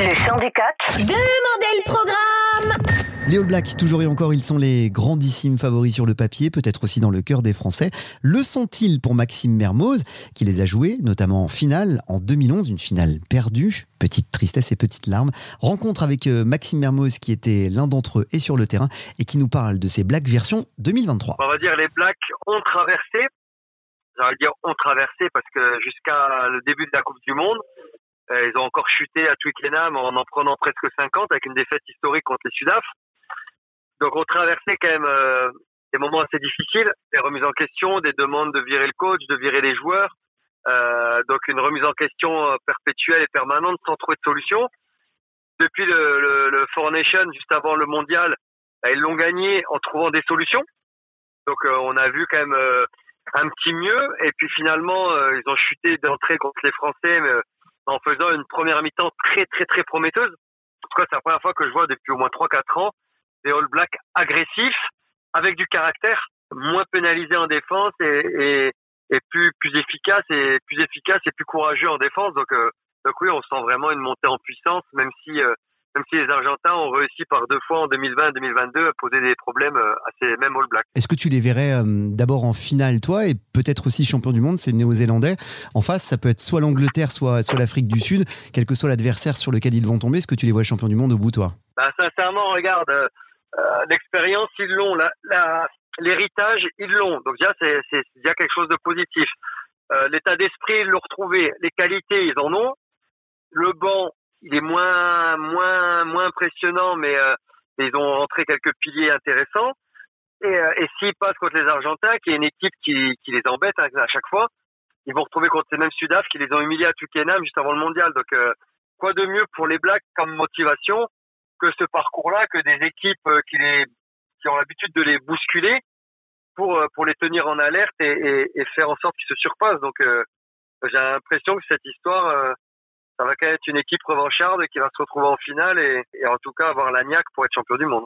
Le chant du coq. Demandez le programme Les All Blacks, toujours et encore, ils sont les grandissimes favoris sur le papier, peut-être aussi dans le cœur des Français. Le sont-ils pour Maxime Mermoz, qui les a joués, notamment en finale en 2011, une finale perdue, petite tristesse et petites larmes. Rencontre avec euh, Maxime Mermoz, qui était l'un d'entre eux et sur le terrain, et qui nous parle de ses Blacks version 2023. On va dire les Blacks ont traversé, j'allais dire ont traversé parce que jusqu'à le début de la Coupe du Monde, ils ont encore chuté à Twickenham en en prenant presque 50 avec une défaite historique contre les Sudaf. Donc on traversait quand même euh, des moments assez difficiles, des remises en question, des demandes de virer le coach, de virer les joueurs. Euh, donc une remise en question euh, perpétuelle et permanente sans trouver de solution. Depuis le, le, Four Nations, juste avant le mondial, bah, ils l'ont gagné en trouvant des solutions. Donc euh, on a vu quand même euh, un petit mieux. Et puis finalement, euh, ils ont chuté d'entrée contre les Français euh, en faisant une première mi-temps très très très prometteuse. En tout cas, c'est la première fois que je vois depuis au moins 3-4 ans des All Blacks agressifs, avec du caractère, moins pénalisés en défense et, et, et plus plus efficace et plus efficace et plus courageux en défense. Donc, euh, donc oui, on sent vraiment une montée en puissance, même si euh, même si les Argentins ont réussi par deux fois en 2020 et 2022 à poser des problèmes euh, à ces mêmes All Blacks. Est-ce que tu les verrais euh, d'abord en finale, toi, et peut-être aussi champion du monde, c'est Néo-Zélandais? En face, ça peut être soit l'Angleterre, soit, soit l'Afrique du Sud, quel que soit l'adversaire sur lequel ils vont tomber. Est-ce que tu les vois champion du monde au bout, toi? Bah, sincèrement, regarde, euh, euh, l'expérience, ils l'ont. L'héritage, ils l'ont. Donc déjà, c'est, déjà quelque chose de positif. L'état d'esprit, ils l'ont retrouvé. Les qualités, ils en ont. Le banc, il est moins, moins, moins impressionnant, mais euh, ils ont rentré quelques piliers intéressants. Et, euh, et s'ils passent contre les Argentins, qui est une équipe qui, qui les embête hein, à chaque fois, ils vont retrouver contre ces mêmes Sudaf qui les ont humiliés à Twickenham juste avant le mondial. Donc, euh, quoi de mieux pour les Blacks comme motivation que ce parcours-là, que des équipes euh, qui, les, qui ont l'habitude de les bousculer pour, euh, pour les tenir en alerte et, et, et faire en sorte qu'ils se surpassent. Donc, euh, j'ai l'impression que cette histoire, ça va quand même être une équipe revancharde qui va se retrouver en finale et, en tout cas avoir la pour être champion du monde.